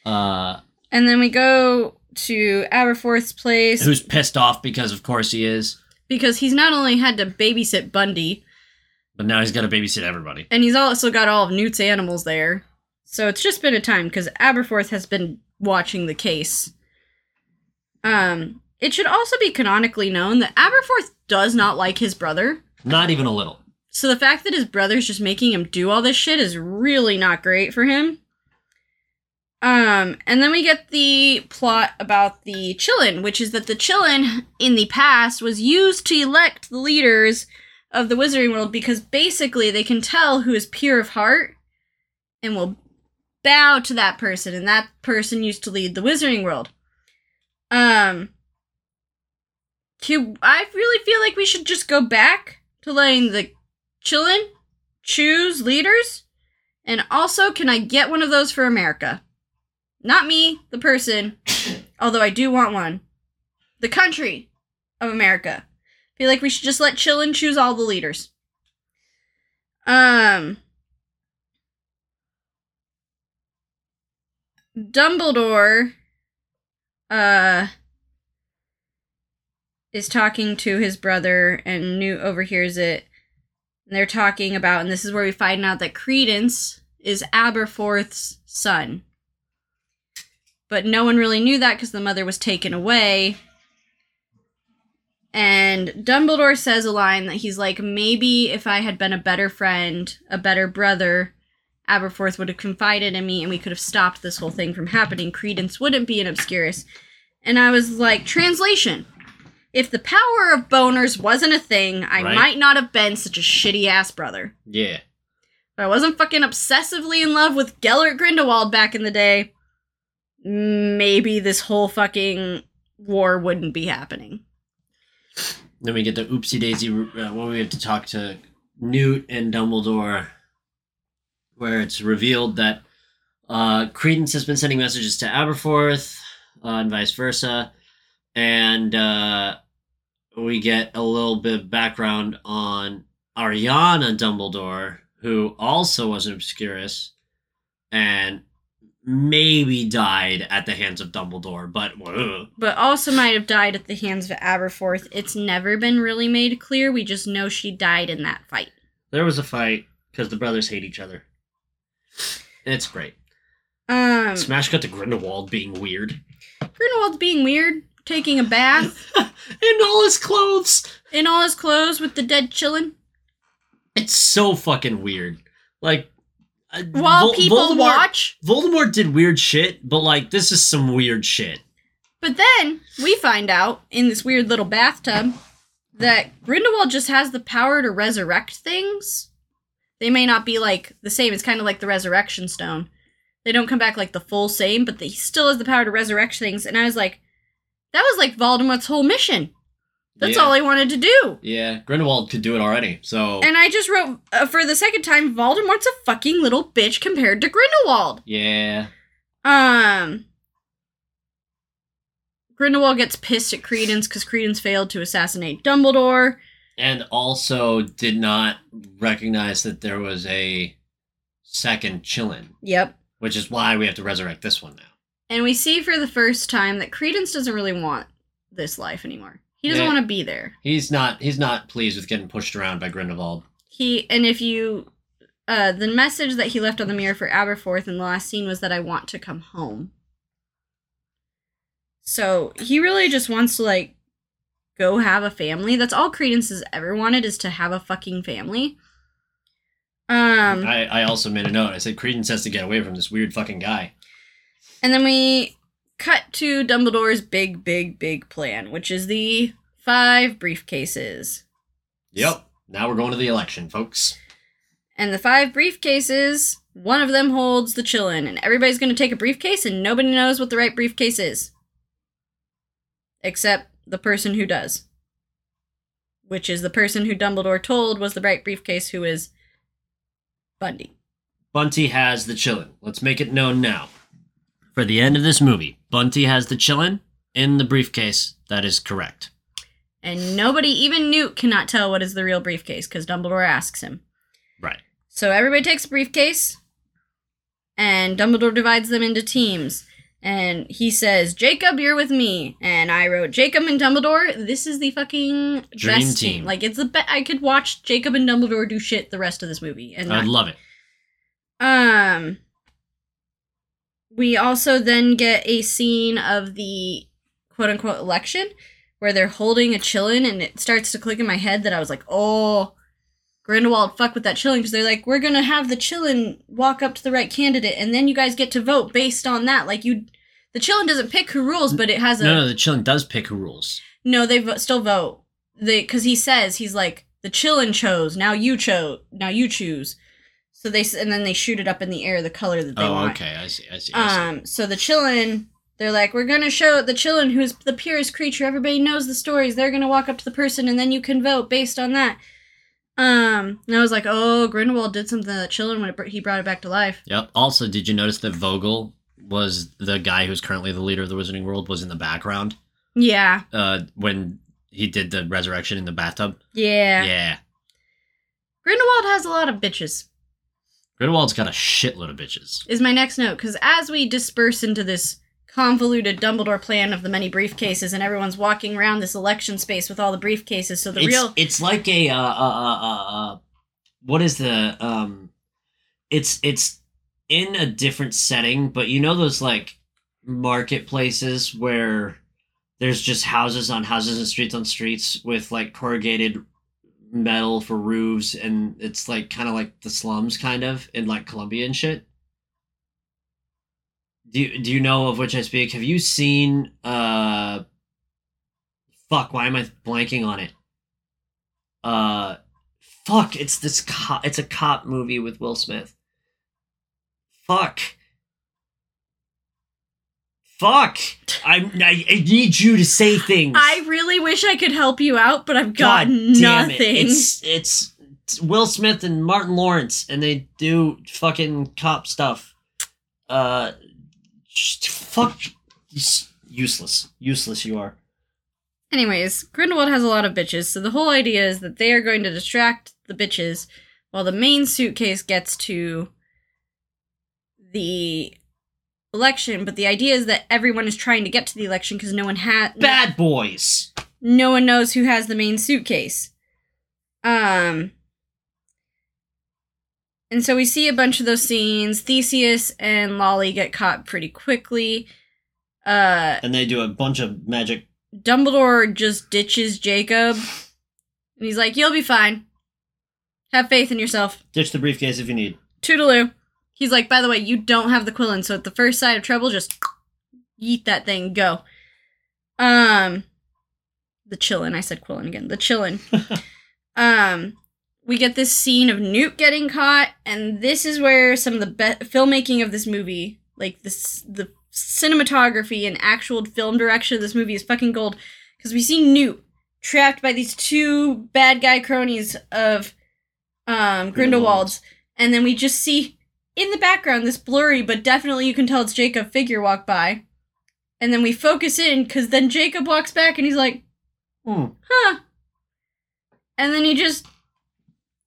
Uh, And then we go to Aberforth's place who's pissed off because of course he is, because he's not only had to babysit Bunty, but now he's got to babysit everybody. and he's also got all of Newt's animals there. So it's just been a time because Aberforth has been watching the case. Um, it should also be canonically known that Aberforth does not like his brother. Not even a little. So the fact that his brother's just making him do all this shit is really not great for him. Um, and then we get the plot about the Qilin, which is that the Qilin in the past was used to elect the leaders of the Wizarding World because basically they can tell who is pure of heart and will bow to that person, and that person used to lead the Wizarding World. Um, I really feel like we should just go back to letting the Qilin choose leaders, and also, can I get one of those for America? Not me, the person, [COUGHS] although I do want one. The country of America. I Feel like we should just let Qilin choose all the leaders. Um. Dumbledore, uh, is talking to his brother, and Newt overhears it. And they're talking about, and this is where we find out that Credence is Aberforth's son. But no one really knew that because the mother was taken away. And Dumbledore says a line that he's like, maybe if I had been a better friend, a better brother, Aberforth would have confided in me and we could have stopped this whole thing from happening. Credence wouldn't be an Obscurus. And I was like, translation. If the power of boners wasn't a thing, I Right. might not have been such a shitty ass brother. Yeah. If I wasn't fucking obsessively in love with Gellert Grindelwald back in the day, maybe this whole fucking war wouldn't be happening. Then we get the oopsie daisy uh, we have to talk to Newt and Dumbledore, where it's revealed that uh, Credence has been sending messages to Aberforth uh, and vice versa, and uh, we get a little bit of background on Ariana Dumbledore, who also was an Obscurus, and maybe died at the hands of Dumbledore, but ugh. But also might have died at the hands of Aberforth. It's never been really made clear. We just know she died in that fight. there was a fight because the brothers hate each other. It's great. Um, Smash cut to Grindelwald being weird. Grindelwald's being weird, taking a bath [LAUGHS] In all his clothes. in all his clothes with the dead qilin. It's so fucking weird. Like uh, While Vol- people Voldemort, watch. Voldemort did weird shit, but like this is some weird shit. But then we find out in this weird little bathtub that Grindelwald just has the power to resurrect things. They may not be like the same. It's kind of like the resurrection stone. They don't come back like the full same, but he still has the power to resurrect things. And I was like, that was like Voldemort's whole mission. That's Yeah. all I wanted to do. Yeah, Grindelwald could do it already. So And I just wrote uh, for the second time, Voldemort's a fucking little bitch compared to Grindelwald. yeah, Um, Grindelwald gets pissed at Credence because Credence failed to assassinate Dumbledore. and also did not recognize that there was a second Qilin, Yep. which is why we have to resurrect this one now. And we see for the first time that Credence doesn't really want this life anymore. He doesn't Yeah. want to be there. He's not. He's not pleased with getting pushed around by Grindelwald. He and if you uh the message that he left on the mirror for Aberforth in the last scene was that I want to come home. So he really just wants to like go have a family. That's all Credence has ever wanted is to have a fucking family. Um I, I also made a note. I said Credence has to get away from this weird fucking guy. And then we cut to Dumbledore's big, big, big plan, which is the five briefcases. Yep. Now we're going to the election, folks. And the five briefcases, one of them holds the qilin, and everybody's going to take a briefcase, and nobody knows what the right briefcase is. Except the person who does. Which is the person who Dumbledore told was the right briefcase, who is Bundy. Bunty has the qilin. Let's make it known now. For the end of this movie, Bunty has the qilin in the briefcase. That is correct. And nobody, even Newt, cannot tell what is the real briefcase because Dumbledore asks him. Right. So everybody takes a briefcase, and Dumbledore divides them into teams. And he says, Jacob, you're with me. And I wrote, Jacob and Dumbledore, this is the fucking Dream best team. team. Like, it's the best. I could watch Jacob and Dumbledore do shit the rest of this movie. And I'd not- love it. um, we also then get a scene of the quote unquote election where they're holding a qilin, and it starts to click in my head that I was like, oh, Grindelwald, fuck with that qilin, because they're like, we're gonna have the qilin walk up to the right candidate, and then you guys get to vote based on that. Like you, the qilin doesn't pick who rules, but it has a No, no, the qilin does pick who rules. no, they vo- still vote. They because he says he's like the qilin chose. Now you chose. Now you choose. So they and then they shoot it up in the air the color that they want. oh, want. okay. I see. I see. I see. Um. So the qilin, they're like, we're gonna show the qilin who's the purest creature. Everybody knows the stories. They're gonna walk up to the person and then you can vote based on that. Um. And I was like, oh, Grindelwald did something to that qilin when it, he brought it back to life. Yep. Also, did you notice that Vogel was the guy who's currently the leader of the Wizarding World was in the background Yeah. uh, when he did the resurrection in the bathtub? Yeah. Yeah. Grindelwald has a lot of bitches. Grindelwald's got a shitload of bitches. is my next note because as we disperse into this convoluted Dumbledore plan of the many briefcases, and everyone's walking around this election space with all the briefcases, so the it's, real it's like a uh, uh, uh, uh, uh, what is the um it's it's in a different setting but you know those like marketplaces where there's just houses on houses and streets on streets with like corrugated metal for roofs and it's like kind of like the slums kind of in like Colombia and shit. Do you, do you know of which I speak? Have you seen uh fuck why am I blanking on it? Uh fuck it's this cop it's a cop movie with will smith. Fuck fuck. I, I i need you to say things. I really wish I could help you out, but I've got God damn nothing. it. it's it's it's will smith and martin lawrence and they do fucking cop stuff. Uh just fuck. Useless. Useless you are. Anyways, Grindelwald has a lot of bitches, so the whole idea is that they are going to distract the bitches while the main suitcase gets to the election. But the idea is that everyone is trying to get to the election because no one has bad boys no one knows who has the main suitcase. Um and so we see a bunch of those scenes. Theseus and Lally get caught pretty quickly. Uh and they do a bunch of magic Dumbledore just ditches Jacob. And he's like, You'll be fine. Have faith in yourself. ditch the briefcase if you need Toodaloo. He's like, by the way, you don't have the Quillen, so at the first sign of trouble, just eat that thing, go. Um the qilin, I said Quillen again. The qilin. [LAUGHS] um we get this scene of Newt getting caught, and this is where some of the be- filmmaking of this movie, like this the cinematography and actual film direction of this movie is fucking gold. Because we see Newt trapped by these two bad guy cronies of um Grindelwald's, and then we just see in the background this blurry, but definitely you can tell it's Jacob figure walk by. And then we focus in because then Jacob walks back and he's like, Hmm. huh. And then he just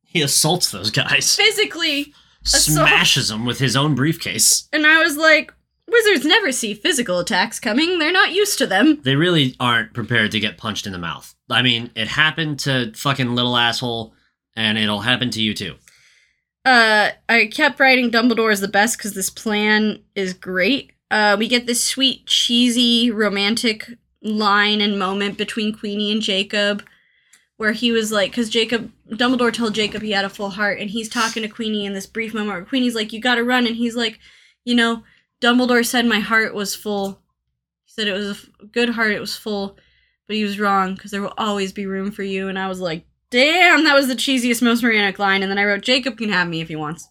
He assaults those guys, physically, Assault. smashes them with his own briefcase. and I was like, wizards never see physical attacks coming. They're not used to them. They really aren't prepared to get punched in the mouth. I mean, it happened to fucking little asshole, and it'll happen to you too. Uh, I kept writing Dumbledore is the best because this plan is great. Uh, we get this sweet, cheesy, romantic line and moment between Queenie and Jacob, where he was like, because Jacob, Dumbledore told Jacob he had a full heart, and he's talking to Queenie in this brief moment where Queenie's like, "You got to run," and he's like, "You know, Dumbledore said my heart was full. He said it was a good heart, it was full, but he was wrong because there will always be room for you." And I was like, damn, that was the cheesiest, most moronic line. And then I wrote, Jacob can have me if he wants.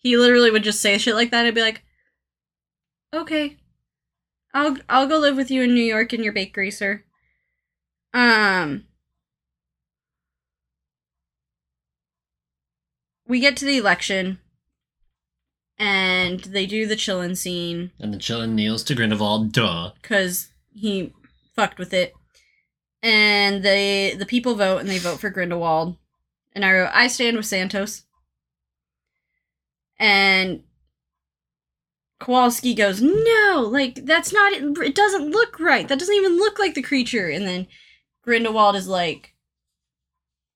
He literally would just say shit like that. I'd be like, okay, I'll I'll go live with you in New York in your bakery, sir. Um, we get to the election, and they do the qilin scene And the qilin kneels to Grindelwald. Duh. because he fucked with it. And they the people vote and they vote for Grindelwald. And I wrote, I stand with Santos. And Kowalski goes, No, like that's not it. It doesn't look right. That doesn't even look like the creature. And then Grindelwald is like,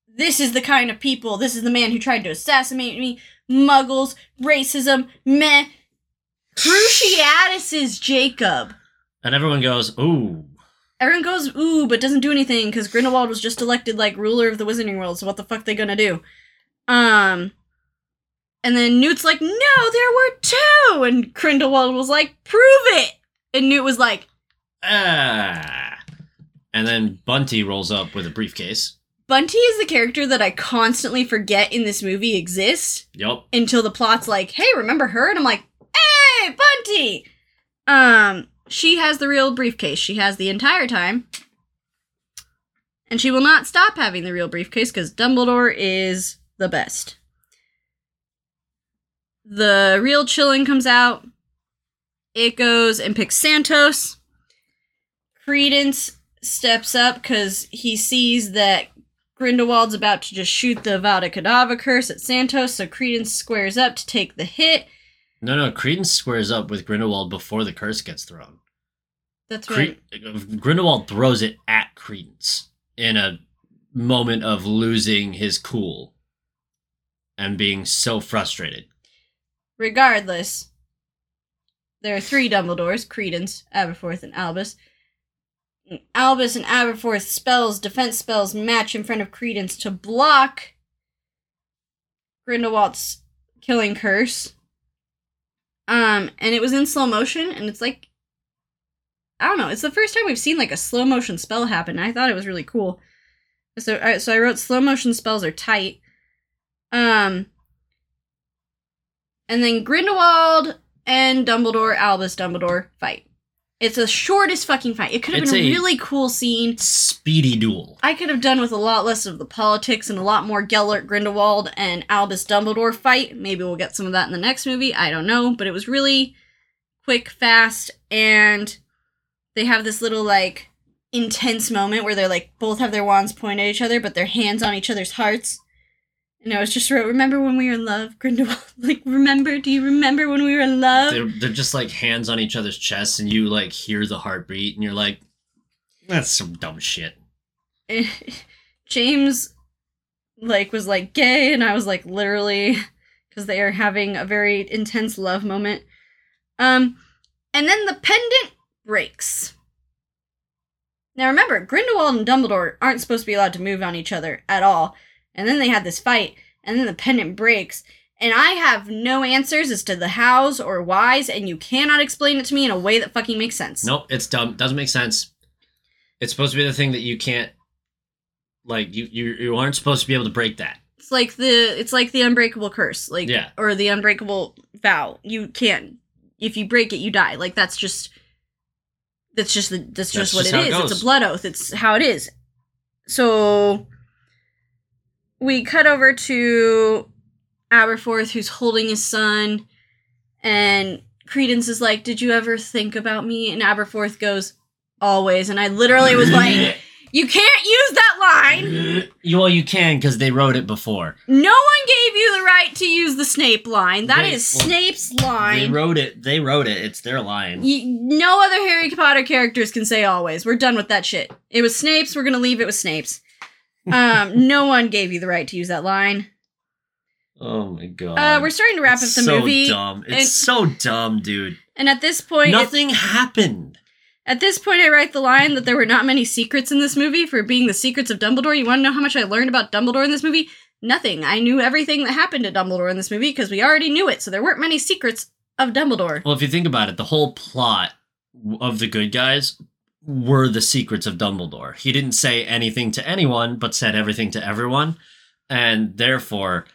This is the kind of people. This is the man who tried to assassinate me. Muggles, racism, meh. Cruciatus is Jacob. And everyone goes, ooh. Everyone goes ooh, but doesn't do anything because Grindelwald was just elected like ruler of the Wizarding World. So what the fuck they gonna do? Um, and then Newt's like, no, there were two, and Grindelwald was like, prove it, and Newt was like, Ah. And then Bunty rolls up with a briefcase. Bunty is the character that I constantly forget in this movie exists Yup. until the plot's like, hey, remember her? And I'm like, hey, Bunty. Um, she has the real briefcase. She has the entire time. And she will not stop having the real briefcase because Dumbledore is the best. The real qilin comes out. It goes and picks Santos. Credence steps up because he sees that Grindelwald's about to just shoot the Avada Kedavra curse at Santos, so Credence squares up to take the hit. No, no. Credence squares up with Grindelwald before the curse gets thrown. That's right. Grindelwald throws it at Credence in a moment of losing his cool and being so frustrated. Regardless, there are three Dumbledores Credence, Aberforth, and Albus. Albus and Aberforth spells, defense spells, match in front of Credence to block Grindelwald's killing curse. Um, and it was in slow motion, and it's like, I don't know, it's the first time we've seen like a slow motion spell happen. I thought it was really cool. So, I, so I wrote slow motion spells are tight. Um, and then Grindelwald and Dumbledore, Albus Dumbledore fight. It's the shortest fucking fight. It could have It's been a a- really cool scene. Speedy duel. I could have done with a lot less of the politics and a lot more Gellert Grindelwald and Albus Dumbledore fight. Maybe we'll get some of that in the next movie. I don't know, but it was really quick, fast, and they have this little like intense moment where they're like both have their wands pointed at each other, but their hands on each other's hearts. And I was just wrote, remember when we were in love, Grindelwald? [LAUGHS] Like, remember? Do you remember when we were in love? They're, they're just like hands on each other's chests, and you like hear the heartbeat, and you're like, that's some dumb shit. [LAUGHS] James like was like gay and I was like literally [LAUGHS] because they are having a very intense love moment. Um and then the pendant breaks. Now remember, Grindelwald and Dumbledore aren't supposed to be allowed to move on each other at all. And then they had this fight and then the pendant breaks and I have no answers as to the hows or whys and you cannot explain it to me in a way that fucking makes sense. Nope, it's dumb. Doesn't make sense. It's supposed to be the thing that you can't, like, you you, you aren't supposed to be able to break that. It's like the it's like the unbreakable curse, like Yeah. or the unbreakable vow. You can't if you break it, you die. Like that's just that's just the that's, just what just it how it is. goes. it's a blood oath. It's how it is. So we cut over to Aberforth, who's holding his son, and Credence is like, "Did you ever think about me?" And Aberforth goes, "Always." And I literally was like, [LAUGHS] "You can't use that line." you, well, you can because they wrote it before. No one gave you the right to use the Snape line. That They- is well, Snape's They line. wrote it. They wrote it. It's their line. Y- no other Harry Potter characters can say always. We're done with that shit. It was Snape's. We're gonna leave it with Snape's. Um, no one gave you the right to use that line. Oh my god. Uh, we're starting to wrap up the so movie, dumb. It's and- so dumb, dude. and at this point, it- Nothing happened. at this point, I write the line that there were not many secrets in this movie for being the secrets of Dumbledore. You want to know how much I learned about Dumbledore in this movie? Nothing. I knew everything that happened to Dumbledore in this movie because we already knew it. So there weren't many secrets of Dumbledore. Well, if you think about it, the whole plot of the good guys were the secrets of Dumbledore. He didn't say anything to anyone, but said everything to everyone. And therefore,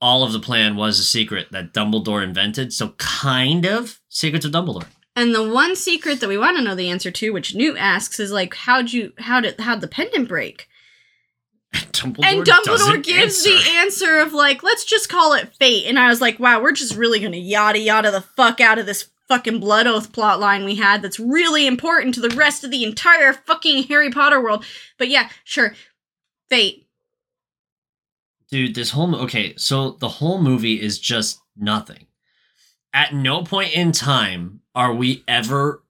all of the plan was a secret that Dumbledore invented. So, kind of Secrets of Dumbledore. And the one secret that we want to know the answer to, which Newt asks, is like, how'd you, how did, how'd the pendant break? Dumbledore and Dumbledore gives answer. the answer of like, let's just call it fate. And I was like, wow, we're just really gonna yada yada the fuck out of this fucking blood oath plot line we had that's really important to the rest of the entire fucking Harry Potter world. But yeah, sure. Fate. Dude, this whole okay, so the whole movie is just nothing. At no point in time are we ever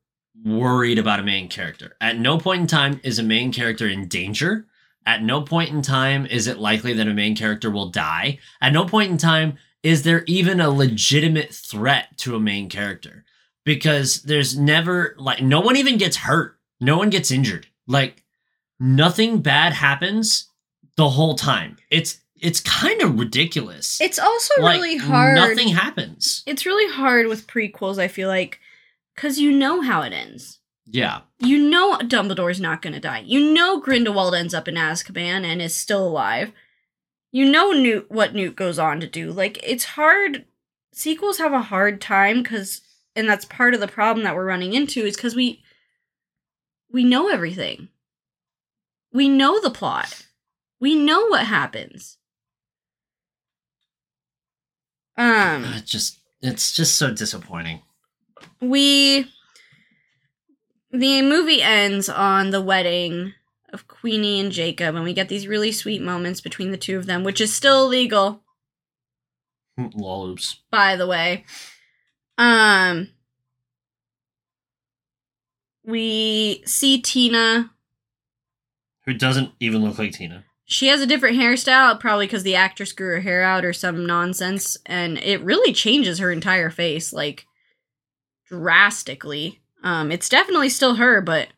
worried about a main character. At no point in time is a main character in danger. At no point in time is it likely that a main character will die. At no point in time is there even a legitimate threat to a main character because there's never like no one even gets hurt. No one gets injured. Like nothing bad happens the whole time. It's it's kind of ridiculous. It's also like, really hard. Nothing happens. It's really hard with prequels, I feel like, because you know how it ends. Yeah. You know Dumbledore's not going to die. You know Grindelwald ends up in Azkaban and is still alive. You know Newt what Newt goes on to do. Like it's hard. Sequels have a hard time because, and that's part of the problem that we're running into is because we we know everything. We know the plot. We know what happens. Um It just it's just so disappointing. we the movie ends on the wedding of Queenie and Jacob, and we get these really sweet moments between the two of them, which is still illegal, [LAUGHS] Loloops. by the way. Um we see Tina. Who doesn't even look like Tina. She has a different hairstyle, probably because the actress grew her hair out or some nonsense, and it really changes her entire face, like drastically. Um, it's definitely still her, but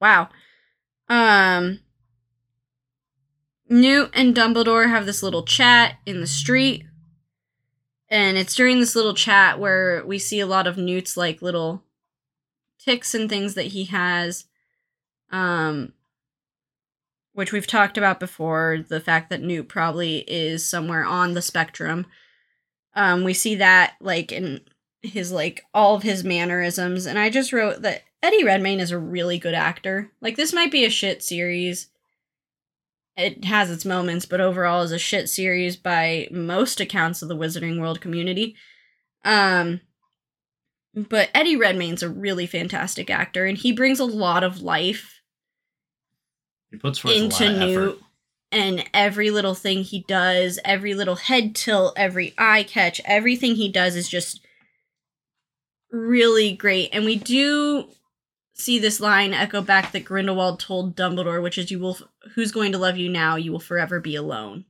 wow. Um, Newt and Dumbledore have this little chat in the street, and it's during this little chat where we see a lot of Newt's like little ticks and things that he has. Um, which we've talked about before, the fact that Newt probably is somewhere on the spectrum. Um, we see that like in his like all of his mannerisms, and I just wrote that Eddie Redmayne is a really good actor. Like this might be a shit series. It has its moments, but overall is a shit series by most accounts of the Wizarding World community. Um but Eddie Redmayne's a really fantastic actor and he brings a lot of life He puts forth into a lot of Newt effort. and every little thing he does, every little head tilt, every eye catch, everything he does is just really great. And we do see this line echo back that Grindelwald told Dumbledore, which is you will who's going to love you now, you will forever be alone.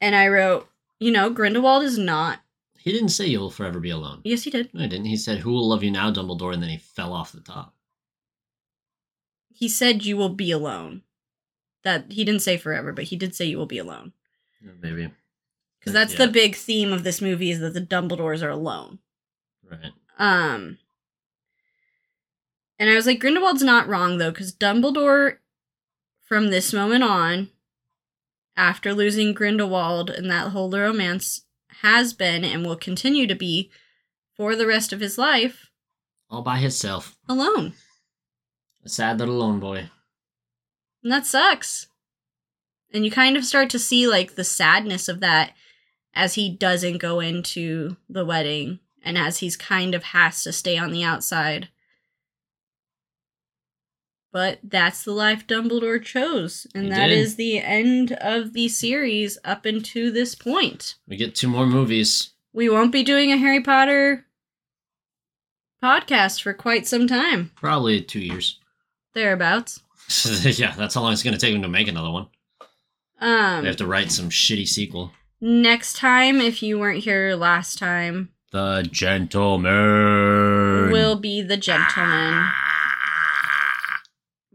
And I wrote, you know, Grindelwald is not. He didn't say you'll forever be alone. Yes, he did. No, he didn't. He said, Who will love you now, Dumbledore? And then he fell off the top. He said you will be alone. That he didn't say forever, but he did say you will be alone. Yeah, maybe. Because that's Yeah. the big theme of this movie is that the Dumbledores are alone. Right. Um, and I was like, Grindelwald's not wrong though, because Dumbledore, from this moment on, after losing Grindelwald and that whole romance, has been and will continue to be, for the rest of his life, All by himself. alone. A sad little lone boy. And that sucks. And you kind of start to see like the sadness of that as he doesn't go into the wedding and as he's kind of has to stay on the outside. But that's the life Dumbledore chose. And He that did. is the end of the series up until this point. We get two more movies. We won't be doing a Harry Potter podcast for quite some time. Probably two years. Thereabouts. [LAUGHS] yeah, that's how long it's going to take them to make another one. Um They have to write some shitty sequel. next time, if you weren't here last time, The Gentleman. will be the gentleman.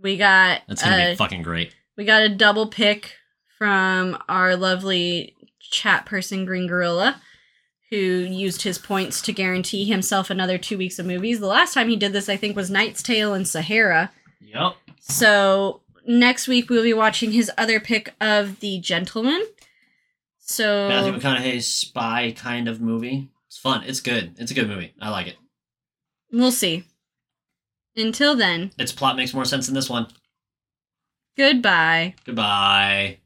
We got That's to a, be fucking great. we got a double pick from our lovely chat person Green Gorilla, who used his points to guarantee himself another two weeks of movies. The last time he did this, I think, was Knight's Tale and Sahara. Yep. So next week we'll be watching his other pick of The Gentleman. So Matthew McConaughey's spy kind of movie. It's fun. It's good. It's a good movie. I like it. we'll see. Until then, Its plot makes more sense than this one. goodbye. Goodbye.